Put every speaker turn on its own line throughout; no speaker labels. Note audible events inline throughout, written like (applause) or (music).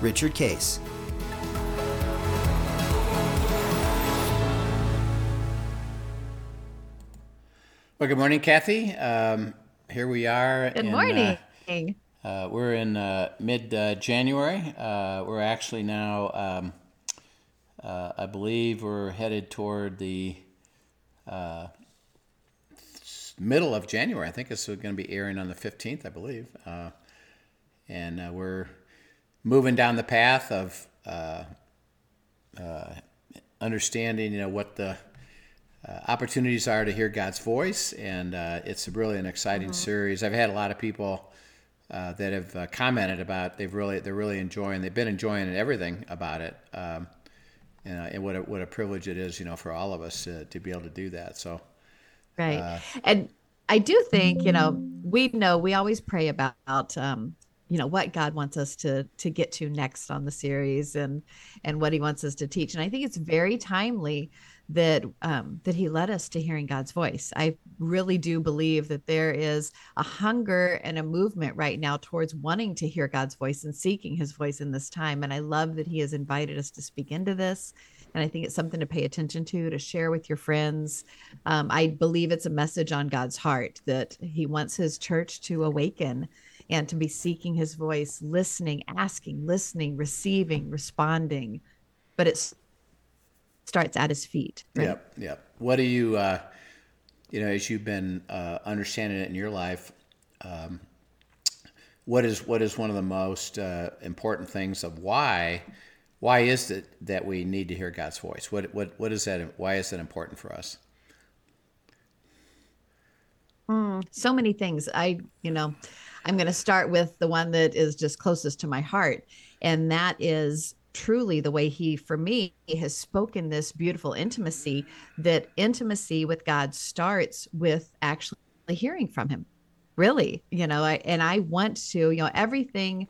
Richard Case.
Well, good morning, Kathy. Um, here we are.
Good
in,
morning.
Uh, uh, we're in uh, mid January. Uh, we're actually now, um, uh, I believe, we're headed toward the uh, middle of January. I think it's going to be airing on the 15th, I believe and uh, we're moving down the path of uh, uh, understanding, you know, what the uh, opportunities are to hear God's voice, and uh, it's really an exciting mm-hmm. series. I've had a lot of people uh, that have commented about they've really they're really enjoying they've been enjoying everything about it. Um, and, and what a, what a privilege it is, you know, for all of us to be able to do that. So,
right, and I do think, you know, we know we always pray about um, you know what God wants us to to get to next on the series and and what He wants us to teach. And I think it's very timely that um, that He led us to hearing God's voice. I really do believe that there is a hunger and a movement right now towards wanting to hear God's voice and seeking His voice in this time. And I love that He has invited us to speak into this. And I think it's something to pay attention to, to share with your friends. Um, I believe it's a message on God's heart that He wants His church to awaken and to be seeking his voice, listening, asking, listening, receiving, responding. But it starts at his feet.
Right? Yep. Yep. What do you, uh, you know, as you've been uh, understanding it in your life, um, what is what is one of the most uh, important things of why why is it that we need to hear God's voice? What what what is that? Why is that important for us?
Mm, so many things. I you know, I'm going to start with the one that is just closest to my heart. And that is truly the way he, for me, has spoken this beautiful intimacy that intimacy with God starts with actually hearing from him. Really, you know, I, and I want to, you know, everything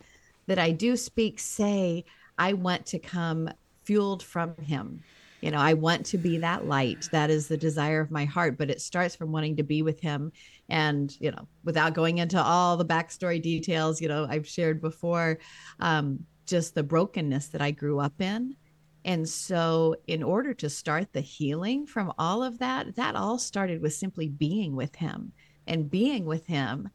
that I do speak, say, I want to come fueled from him you know i want to be that light. That is the desire of my heart but it starts from wanting to be with him. And you know without going into all the backstory details you know i've shared before um, just the brokenness that i grew up in. And so in order to start the healing from all of that that all started with simply being with him. And being with him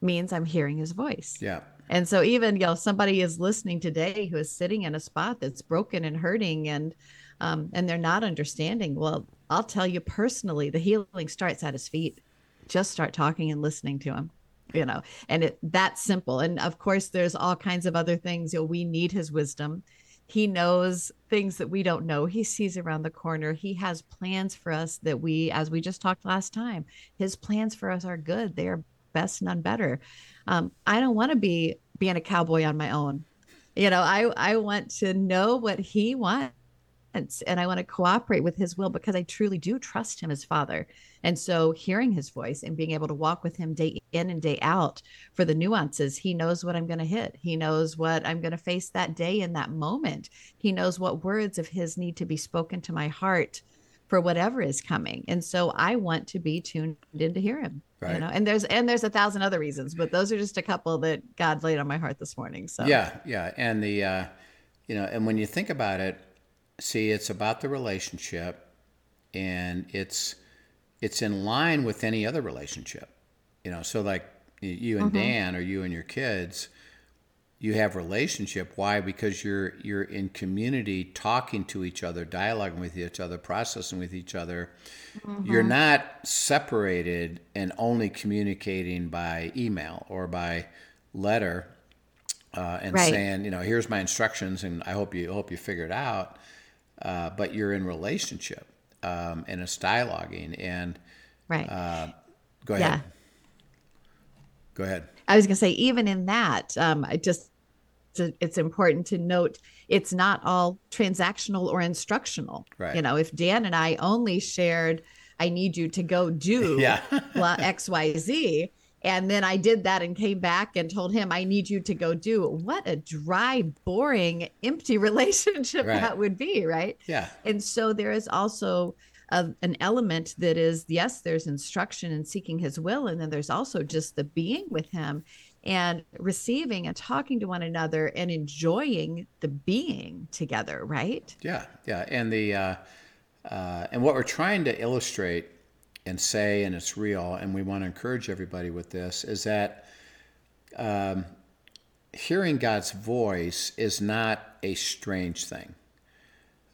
means i'm hearing his voice.
Yeah.
And so even you know somebody is listening today who is sitting in a spot that's broken and hurting and um, and they're not understanding, well, I'll tell you personally, the healing starts at his feet. Just start talking and listening to him, you know, and it that's simple. And of course, there's all kinds of other things. You know, we need his wisdom. He knows things that we don't know. He sees around the corner. He has plans for us that we, as we just talked last time, his plans for us are good. They are best, none better. Um, I don't want to be being a cowboy on my own. You know, I I want to know what he wants and I want to cooperate with his will because I truly do trust him as father. And so hearing his voice and being able to walk with him day in and day out for the nuances, he knows what I'm going to hit. He knows what I'm going to face that day in that moment. He knows what words of his need to be spoken to my heart for whatever is coming. And so I want to be tuned in to hear him. Right. You know, and there's and there's a thousand other reasons, but those are just a couple that God laid on my heart this morning. So
yeah, yeah, and the uh, you know, and when you think about it, see, it's about the relationship, and it's it's in line with any other relationship. You know, so like you and mm-hmm. Dan or you and your kids, you have relationship. Why? Because you're you're in community, talking to each other, dialoguing with each other, processing with each other. Mm-hmm. You're not separated and only communicating by email or by letter. Uh, and right. saying, you know, here's my instructions, and I hope you hope you figure it out uh, but you're in relationship um, and it's dialoguing. And
right, uh,
go ahead. Yeah. Go ahead.
I was going to say, even in that, um, I just it's important to note it's not all transactional or instructional.
Right.
You know, if Dan and I only shared, I need you to go do (laughs)
Yeah.
blah, XYZ, and then I did that and came back and told him, I need you to go do what a dry, boring, empty (laughs) relationship
Right.
that would be, right?
Yeah.
And so there is also a, an element that is yes, there's instruction and seeking his will. And then there's also just the being with him and receiving and talking to one another and enjoying the being together, right?
Yeah, yeah, and the uh, uh, and what we're trying to illustrate and say, and it's real, and we want to encourage everybody with this is that um, hearing God's voice is not a strange thing,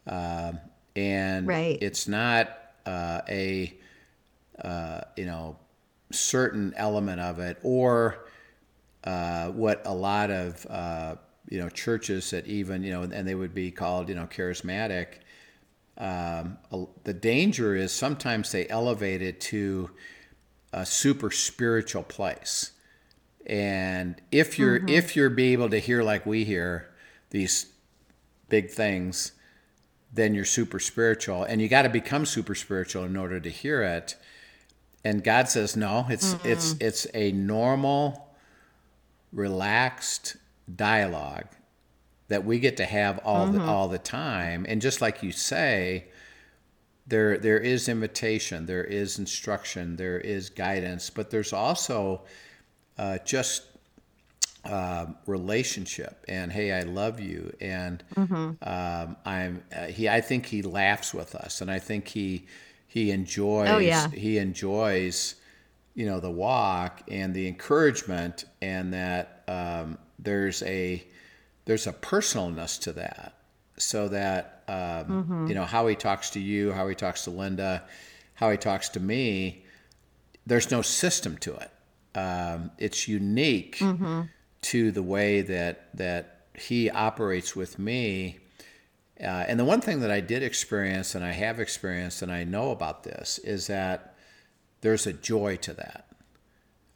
um, and
Right.
it's not uh, a uh, you know certain element of it or uh, what a lot of uh, you know churches that even you know and they would be called you know charismatic. Um, the danger is sometimes they elevate it to a super spiritual place, and if you're if you're be able to hear like we hear these big things, then you're super spiritual, and you got to become super spiritual in order to hear it. And God says no, it's it's it's a normal relaxed dialogue that we get to have all the, all the time. And just like you say there there is invitation there is instruction there is guidance but there's also uh, just uh, relationship and hey I love you and um, I'm uh, he I think he laughs with us and I think he he enjoys
Oh, yeah.
he enjoys you know the walk and the encouragement and that um, there's a there's a personalness to that so that um, you know how he talks to you how he talks to linda how he talks to me there's no system to it. Um, it's unique to the way that that he operates with me. Uh, and the one thing that i did experience and i have experienced and i know about this is that there's a joy to that.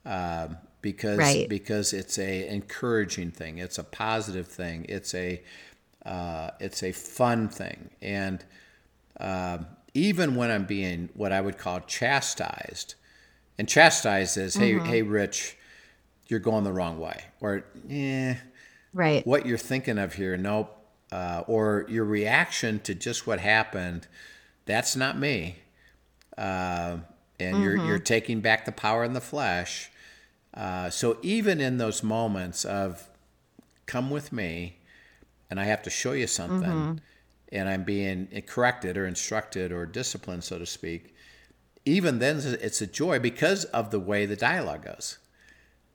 Um, because
Right.
because it's a encouraging thing. It's a positive thing. It's a uh, it's a fun thing. And um, even when i'm being what i would call chastised and chastised is hey hey rich you're going the wrong way or eh,
Right.
what you're thinking of here nope uh, or your reaction to just what happened that's not me uh, and you're you're taking back the power in the flesh uh, so even in those moments of come with me and i have to show you something and i'm being corrected or instructed or disciplined so to speak even then it's a joy because of the way the dialogue goes.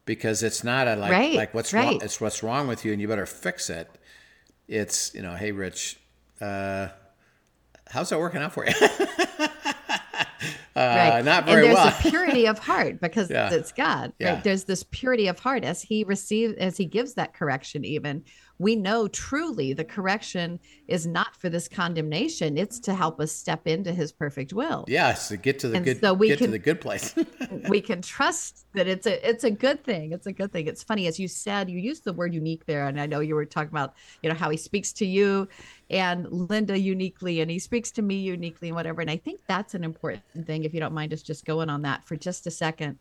Because it's not a like
Right,
like what's wrong it's what's wrong with you and you better fix it. It's you know hey rich uh how's that working out for you (laughs) uh not very
and there's
well
a (laughs) purity of heart because
Yeah.
it's God.
Yeah.
Right? There's this purity of heart as he receives as he gives that correction even. We know truly the correction is not for this condemnation. It's to help us step into his perfect will.
yes to get to the
And
good
so we
get to the good place (laughs)
we can trust that it's a it's a good thing. It's a good thing. It's funny as you said, you used the word unique there, and I know you were talking about you know how he speaks to you and Linda uniquely, and he speaks to me uniquely, and whatever. And I think that's an important thing. If you don't mind us just going on that for just a second,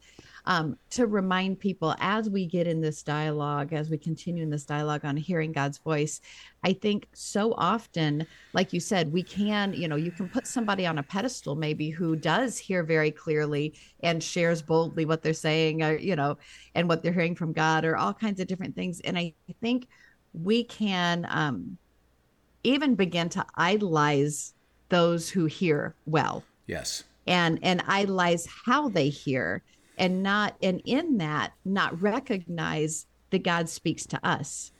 um, to remind people as we get in this dialogue, as we continue in this dialogue on hearing God's voice, I think so often, like you said, we can, you know, you can put somebody on a pedestal maybe who does hear very clearly and shares boldly what they're saying, or, you know, and what they're hearing from God, or all kinds of different things. And I think we can um, even begin to idolize those who hear well
yes
and and idolize how they hear and not and in that not recognize that god speaks to us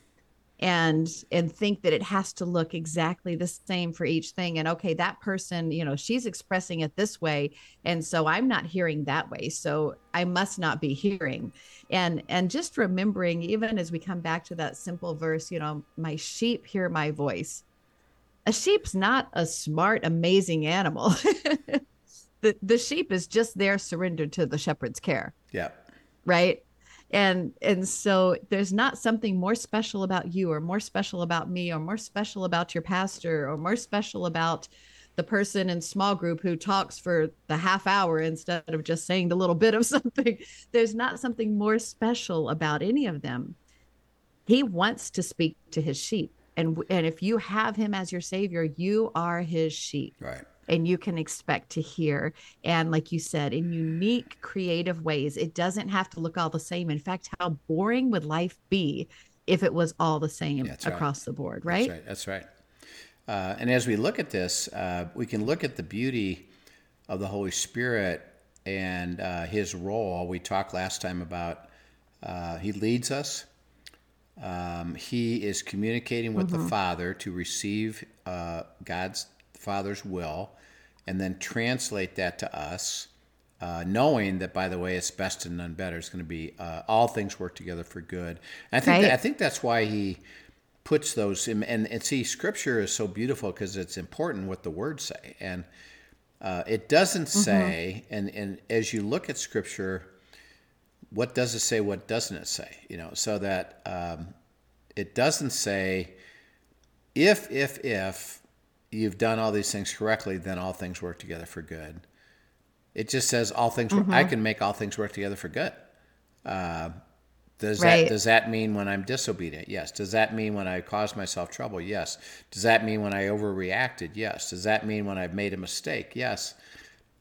and and think that it has to look exactly the same for each thing. And okay that person you know she's expressing it this way and so i'm not hearing that way so i must not be hearing. And and just remembering even as we come back to that simple verse you know my sheep hear my voice. A sheep's not a smart amazing animal (laughs) the the sheep is just there surrendered to the shepherd's care.
Yeah.
Right? And and so there's not something more special about you or more special about me or more special about your pastor or more special about the person in small group who talks for the half hour instead of just saying the little bit of (laughs) something. There's not something more special about any of them. He wants to speak to his sheep. And and if you have him as your savior you are his sheep.
Right.
And you can expect to hear and like you said in unique creative ways it doesn't have to look all the same in fact how boring would life be if it was all the same
That's right.
across the board right?
That's right. That's right. Uh, and as we look at this, uh, we can look at the beauty of the Holy Spirit and uh, His role. We talked last time about uh, He leads us. Um, he is communicating with the Father to receive uh, God's Father's will, and then translate that to us. Uh, knowing that, by the way, it's best and none better. It's going to be uh, all things work together for good. And I think
Right.
that, I think that's why he puts those in, and, and see scripture is so beautiful because it's important what the words say and uh, it doesn't say and, and as you look at scripture what does it say what doesn't it say you know so that um, it doesn't say if if if you've done all these things correctly then all things work together for good it just says all things work i can make all things work together for good uh, does that does that mean when I'm disobedient? Yes. Does that mean when I cause myself trouble? Yes. Does that mean when I overreacted? Yes. Does that mean when I've made a mistake? Yes.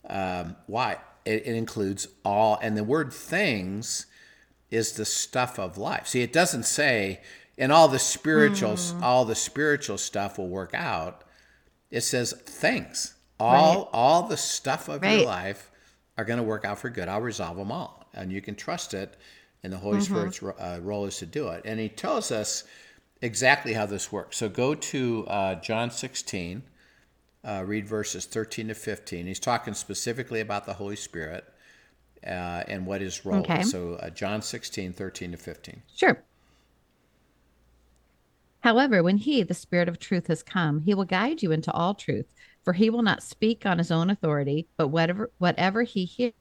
Um, why? It, it includes all, and the word things is the stuff of life. See, it doesn't say, and all the spiritual, all the spiritual stuff will work out. It says things. All all the stuff of your life are going to work out for good. I'll resolve them all, and you can trust it. And the Holy Spirit's uh, role is to do it. And He tells us exactly how this works. So go to uh, John 16, uh, read verses 13 to 15. He's talking specifically about the Holy Spirit uh, and what his role
Okay.
is. So uh, John 16, 13 to 15.
Sure. However, when he, the Spirit of truth, has come, he will guide you into all truth, for he will not speak on his own authority, but whatever whatever he he-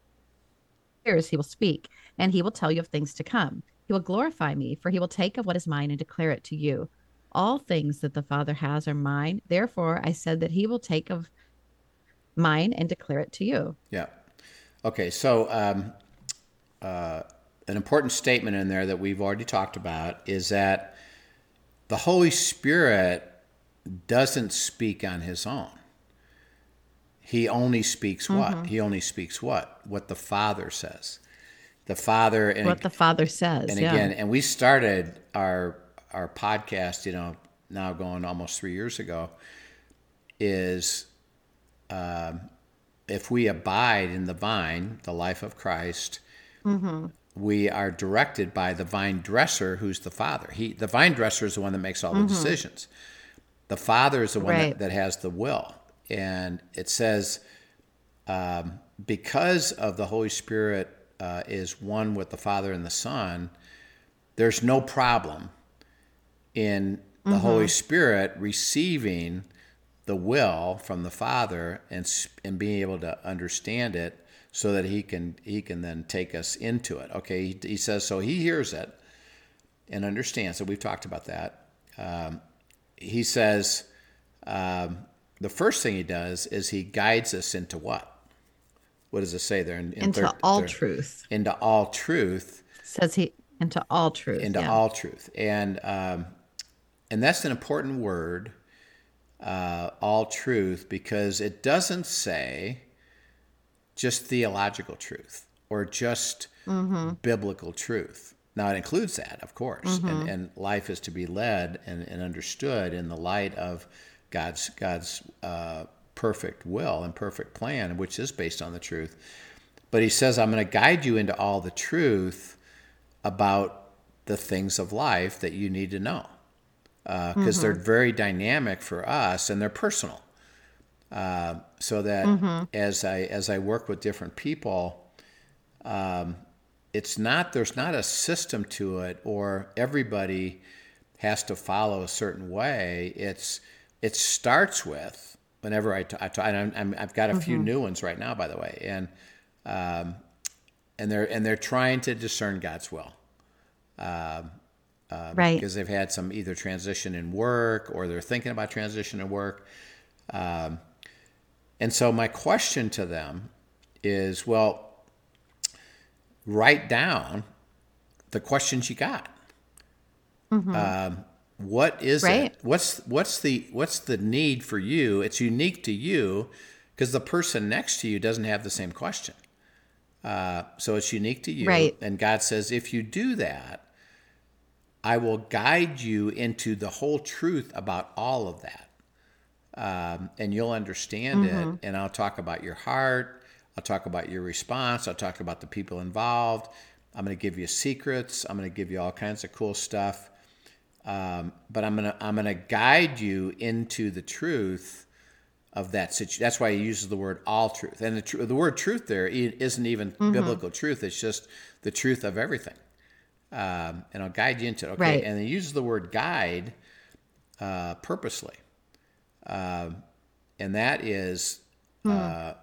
hears, he will speak, and he will tell you of things to come. He will glorify me, for he will take of what is mine and declare it to you. All things that the Father has are mine. Therefore, I said that he will take of mine and declare it to you.
Yeah. Okay. So, um, uh, an important statement in there that we've already talked about is that the Holy Spirit doesn't speak on his own. He only speaks what? He only speaks what? What the Father says. The Father and
What the Father says.
and
yeah.
again, and we started our our podcast, you know, now going almost three years ago, is um, if we abide in the vine, the life of Christ, we are directed by the vine dresser, who's the Father. He, the vine dresser, is the one that makes all the decisions. The Father is the one
Right.
that, that has the will, and it says um, because of the Holy Spirit uh, is one with the Father and the Son, there's no problem in the Holy Spirit receiving the will from the Father and and being able to understand it so that he can he can then take us into it. Okay, he, he says so he hears it and understands it. We've talked about that. Um, he says um, the first thing he does is he guides us into what? What does it say there? In, in
into
third-
all
third-
truth.
Into all truth
Says he into all truth.
into
yeah.
all truth and um, and that's an important word uh, all truth because it doesn't say just theological truth or just mm-hmm. biblical truth. Now it includes that of course and, mm-hmm. and life is to be led and, and understood in the light of god's god's uh, perfect will and perfect plan which is based on the truth. But he says i'm going to guide you into all the truth about the things of life that you need to know uh, because they're mm-hmm. very dynamic for us and they're personal. Uh, so that as I as I work with different people, um, it's not there's not a system to it or everybody has to follow a certain way. It's it starts with whenever I, t- I t- and I'm, I'm, I've got a few new ones right now, by the way, and um, and they're and they're trying to discern God's will. Uh, uh,
right.
Because they've had some either transition in work or they're thinking about transition in work. Um, and so my question to them is, well, write down the questions you got. Um, what is
Right.
it? What's what's the what's the need for you? It's unique to you because the person next to you doesn't have the same question. Uh, so it's unique to you.
Right.
And God says, if you do that, I will guide you into the whole truth about all of that. Um, and you'll understand it. And I'll talk about your heart. I'll talk about your response. I'll talk about the people involved. I'm going to give you secrets. I'm going to give you all kinds of cool stuff. Um, but I'm going to I'm going to guide you into the truth of that situation. That's why he uses the word all truth. And the, tr- the word truth there isn't even biblical truth. It's just the truth of everything. Um, and I'll guide you into it. Okay.
Right.
And he uses the word guide uh, purposely. Um, and that is uh,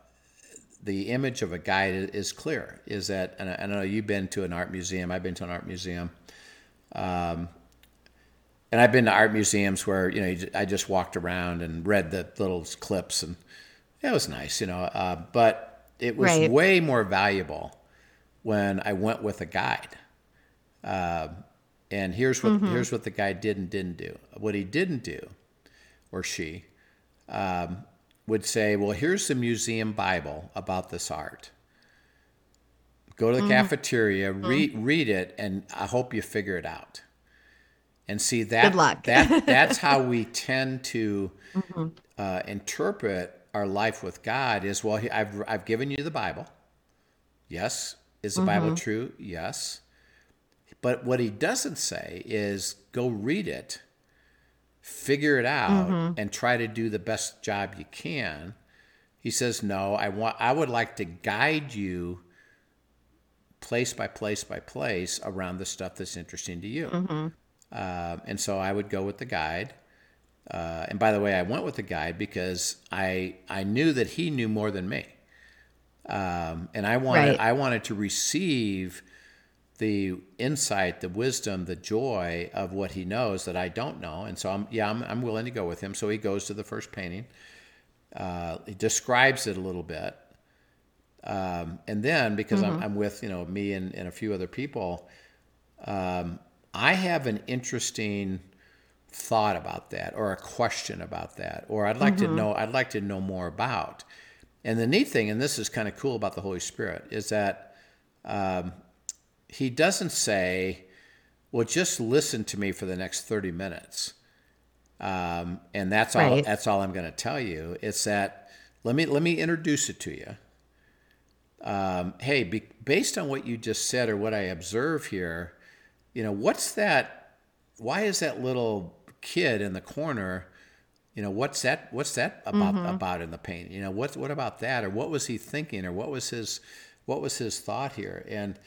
the image of a guide is clear. Is that, and I, I know you've been to an art museum, I've been to an art museum. Um, and I've been to art museums where you know I just walked around and read the little clips, and it was nice, you know. Uh, but it was
Right.
way more valuable when I went with a guide. Uh, and here's what here's what the guy did and didn't do. What he didn't do, or she, um, would say, "Well, here's the museum Bible about this art. Go to the cafeteria, read read it, and I hope you figure it out." And see that that (laughs) that's how we tend to uh, interpret our life with God. Is well, I've I've given you the Bible. Yes, is the Bible true? Yes. But what he doesn't say is go read it, figure it out, and try to do the best job you can. He says, "No, I want. I would like to guide you, place by place by place, around the stuff that's interesting to you." Um, and so I would go with the guide. Uh, and by the way, I went with the guide because I I knew that he knew more than me, um, and I wanted
Right.
I wanted to receive the insight, the wisdom, the joy of what he knows that I don't know. And so I'm yeah I'm, I'm willing to go with him. So he goes to the first painting. Uh, he describes it a little bit, um, and then because I'm, I'm with you know me and, and a few other people, um, I have an interesting thought about that or a question about that or I'd like to know I'd like to know more about. And the neat thing, and this is kind of cool about the Holy Spirit, is that um, he doesn't say, "Well, just listen to me for the next thirty minutes," um, and that's all.
Right.
That's all I'm going to tell you. It's that let me let me introduce it to you. Um, hey, be, based on what you just said or what I observe here, you know, what's that? Why is that little kid in the corner? You know, what's that? What's that about about in the painting? You know, what what about that? Or what was he thinking? Or what was his what was his thought here? And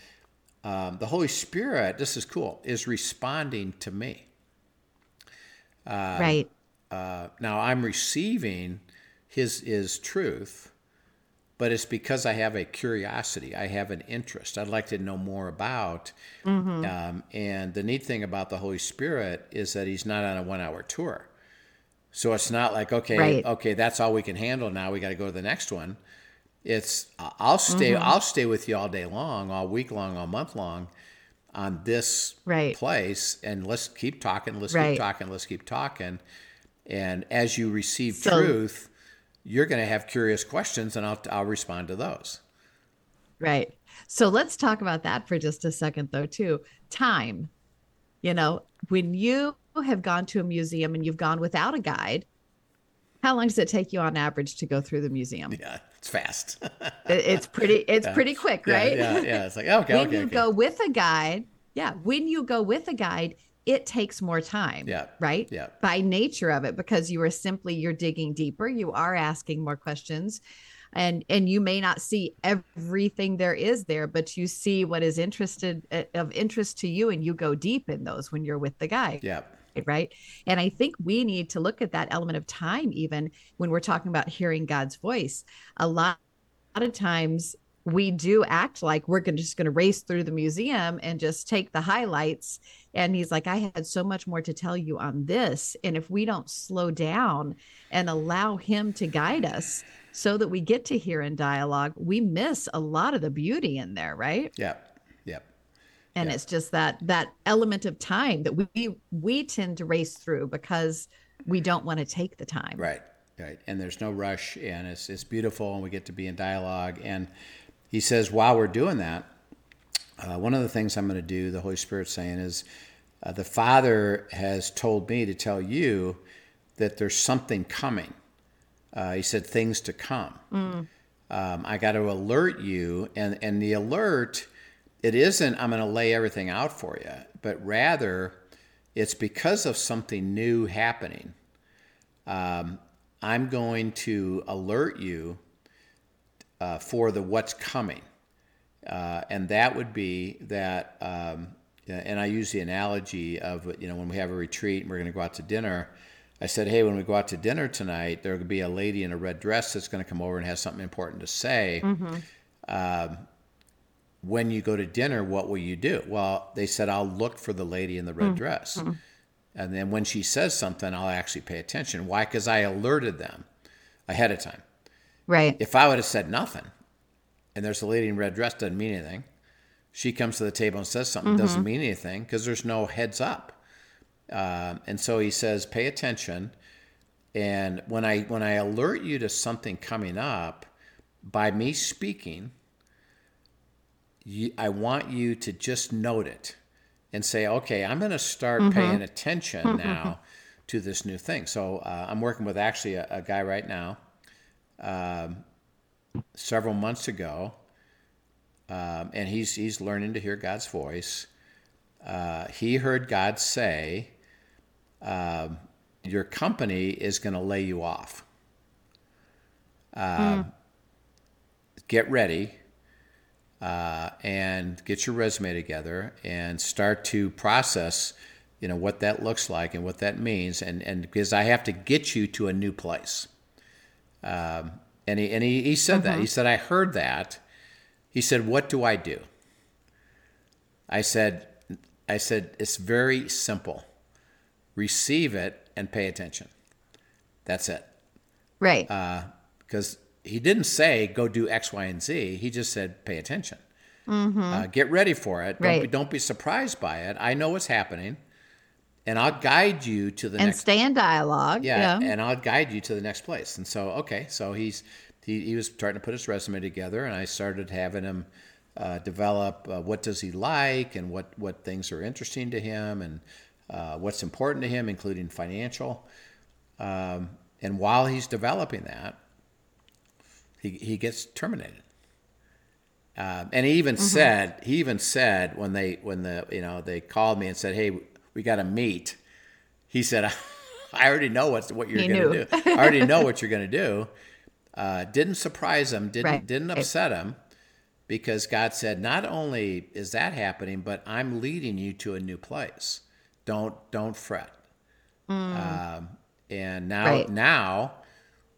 um, the Holy Spirit, this is cool, is responding to me.
right.
Uh, now I'm receiving his his truth, but it's because I have a curiosity. I have an interest. I'd like to know more about. Um, and the neat thing about the Holy Spirit is that he's not on a one hour tour. So it's not like okay,
Right.
okay, that's all we can handle. Now we got to go to the next one. It's I'll stay mm-hmm. I'll stay with you all day long, all week long, all month long, on this
Right.
place, and let's keep talking. Let's
Right.
keep talking. Let's keep talking. And as you receive
So-
truth, you're going to have curious questions, and I'll I'll respond to those.
Right. So let's talk about that for just a second, though, too. Time. You know, when you have gone to a museum and you've gone without a guide, how long does it take you on average to go through the museum?
Yeah, it's fast. (laughs)
It's pretty, it's pretty quick, right?
Yeah, yeah. It's like okay,
when
okay,
you
okay.
go with a guide, yeah, when you go with a guide, it takes more time.
Yeah,
Right.
yeah.
By nature of it, because you are simply you're digging deeper, you are asking more questions. And and you may not see everything there is there, but you see what is interested uh, of interest to you, and you go deep in those when you're with the guide
yeah,
right and i think we need to look at that element of time even when we're talking about hearing god's voice a lot, a lot of times we do act like we're gonna, just going to race through the museum and just take the highlights. And he's like, I had so much more to tell you on this. And if we don't slow down and allow him to guide us so that we get to hear in dialogue, we miss a lot of the beauty in there, right?
Yeah.
And
Yeah.
it's just that that element of time that we we tend to race through because we don't want to take the time.
Right, right. And there's no rush, and it's it's beautiful, and we get to be in dialogue. And he says, while we're doing that, uh, one of the things I'm going to do, the Holy Spirit's saying, is uh, the Father has told me to tell you that there's something coming. Uh, he said things to come. Um, I got to alert you, and and the alert, it isn't I'm going to lay everything out for you, but rather it's because of something new happening. Um, I'm going to alert you uh, for the what's coming, uh, and that would be that. Um, and I use the analogy of you know when we have a retreat and we're going to go out to dinner. I said, hey, when we go out to dinner tonight, there will be a lady in a red dress that's going to come over and has something important to say. Um, when you go to dinner, what will you do? Well, they said, I'll look for the lady in the red hmm. dress. Hmm. And then when she says something, I'll actually pay attention. Why? Because I alerted them ahead of time.
Right.
If I would have said nothing and there's a lady in red dress, doesn't mean anything. She comes to the table and says something, doesn't mm-hmm. mean anything because there's no heads up. Um, and so he says, pay attention. And when I when I alert you to something coming up, by me speaking, you, I want you to just note it and say, okay, I'm going to start paying attention now to this new thing. So uh, I'm working with actually a, a guy right now. Um, several months ago, um, and he's he's learning to hear God's voice. Uh, he heard God say, um, "Your company is going to lay you off. Um, Get ready." Uh, and get your resume together and start to process you know what that looks like and what that means. And and because i have to get you to a new place. Um, and he and he, he said that. He said i heard that. He said what do i do? I said i said it's very simple. Receive it and pay attention. That's it.
Right.
because he didn't say go do X, Y, and Z. He just said pay attention, uh, get ready for it. Don't, be,
Mm-hmm.
Don't be surprised by it. I know what's happening, and I'll guide you to the
and
next.
stay in dialogue.
yeah,
Yeah.
and I'll guide you to the next place. And so, okay, so he's he, he was starting to put his resume together, and I started having him uh, develop uh, what does he like and what what things are interesting to him and uh, what's important to him, including financial. Um, and while he's developing that, he, he gets terminated. Um, and he even said he even said when they when the you know they called me and said, "Hey, we got to meet." He said, (laughs) "I already know what's what you're going to do. (laughs) I already know what you're going to do." Uh, didn't surprise him. Didn't
Right.
didn't upset him because God said, "Not only is that happening, but I'm leading you to a new place. Don't don't fret." Um, and now
Right.
now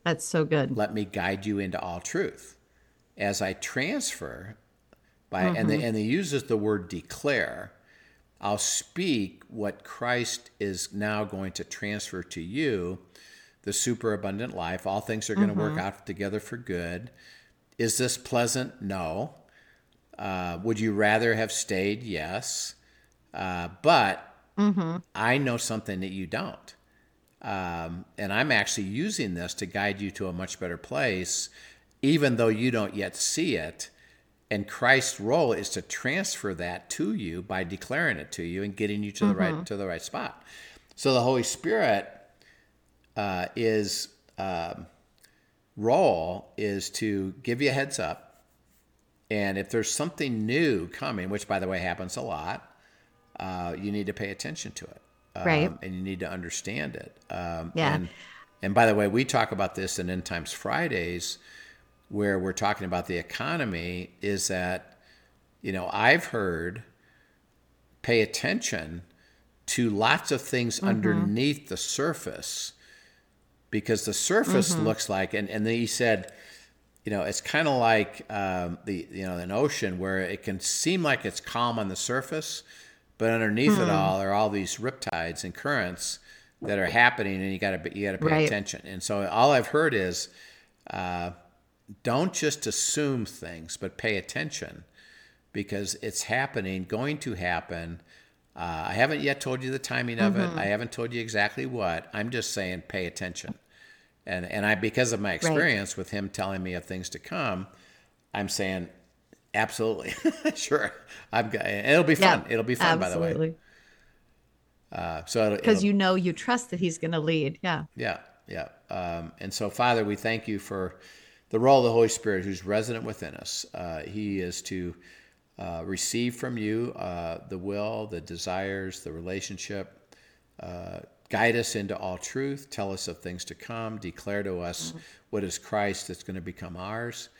That's so good.
let me guide you into all truth. As i transfer by and, they, and they uses the word declare i'll speak what christ is now going to transfer to you the superabundant life. All things are going to work out together for good. Is this pleasant? No. Uh, would you rather have stayed? Yes. Uh, but mm-hmm. i know something that you don't um, and I'm actually using this to guide you to a much better place, even though you don't yet see it. And Christ's role is to transfer that to you by declaring it to you and getting you to the right to the right spot. So the Holy Spirit uh, is um, role is to give you a heads up, and if there's something new coming, which by the way happens a lot, uh, you need to pay attention to it um,
Right.
and you need to understand it. Um,
Yeah.
And, and by the way, we talk about this in End Times Fridays, where we're talking about the economy. Is that you know I've heard pay attention to lots of things underneath the surface because the surface looks like and and then he said you know, it's kind of like um, the you know an ocean where it can seem like it's calm on the surface, but underneath mm. it hmm. all are all these riptides and currents that are happening, and you got to you got to pay right. attention. And so all I've heard is, uh, don't just assume things, but pay attention because it's happening, going to happen. Uh, I haven't yet told you the timing of mm-hmm. it. I haven't told you exactly what. I'm just saying, pay attention and and I because of my experience right. with him telling me of things to come, I'm saying absolutely (laughs) sure. I'm it'll be fun. Yeah, it'll be fun absolutely. by the way.
Uh, so because you know you trust that he's going to lead, yeah,
yeah, yeah. Um, and so, Father, we thank you for the role of the Holy Spirit, who's resident within us. Uh, he is to uh, receive from you uh, the will, the desires, the relationship, uh, guide us into all truth, tell us of things to come, declare to us mm-hmm. what is Christ that's going to become ours.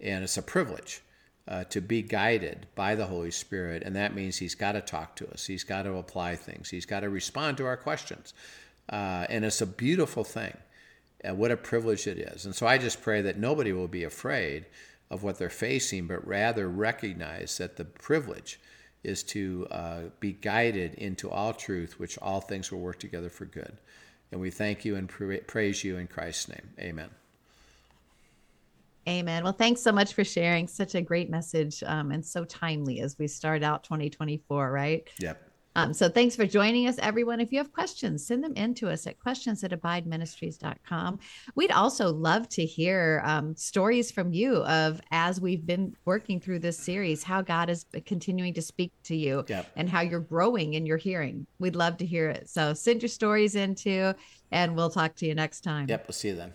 And it's a privilege uh, to be guided by the Holy Spirit. And that means He's got to talk to us, He's got to apply things, He's got to respond to our questions. Uh, and it's a beautiful thing. And what a privilege it is. And so I just pray that nobody will be afraid of what they're facing, but rather recognize that the privilege is to uh, be guided into all truth, which all things will work together for good. And we thank you and praise you in Christ's name. Amen.
Amen. Well, thanks so much for sharing such a great message um, and so timely as we start out 2024, right?
Yep.
Um, so thanks for joining us, everyone. If you have questions, send them in to us at questions at abideministries.com. We'd also love to hear um, stories from you of as we've been working through this series, how God is continuing to speak to you yep. and how you're growing in your hearing. We'd love to hear it. So send your stories in too, and we'll talk to you next time.
Yep, we'll see you then.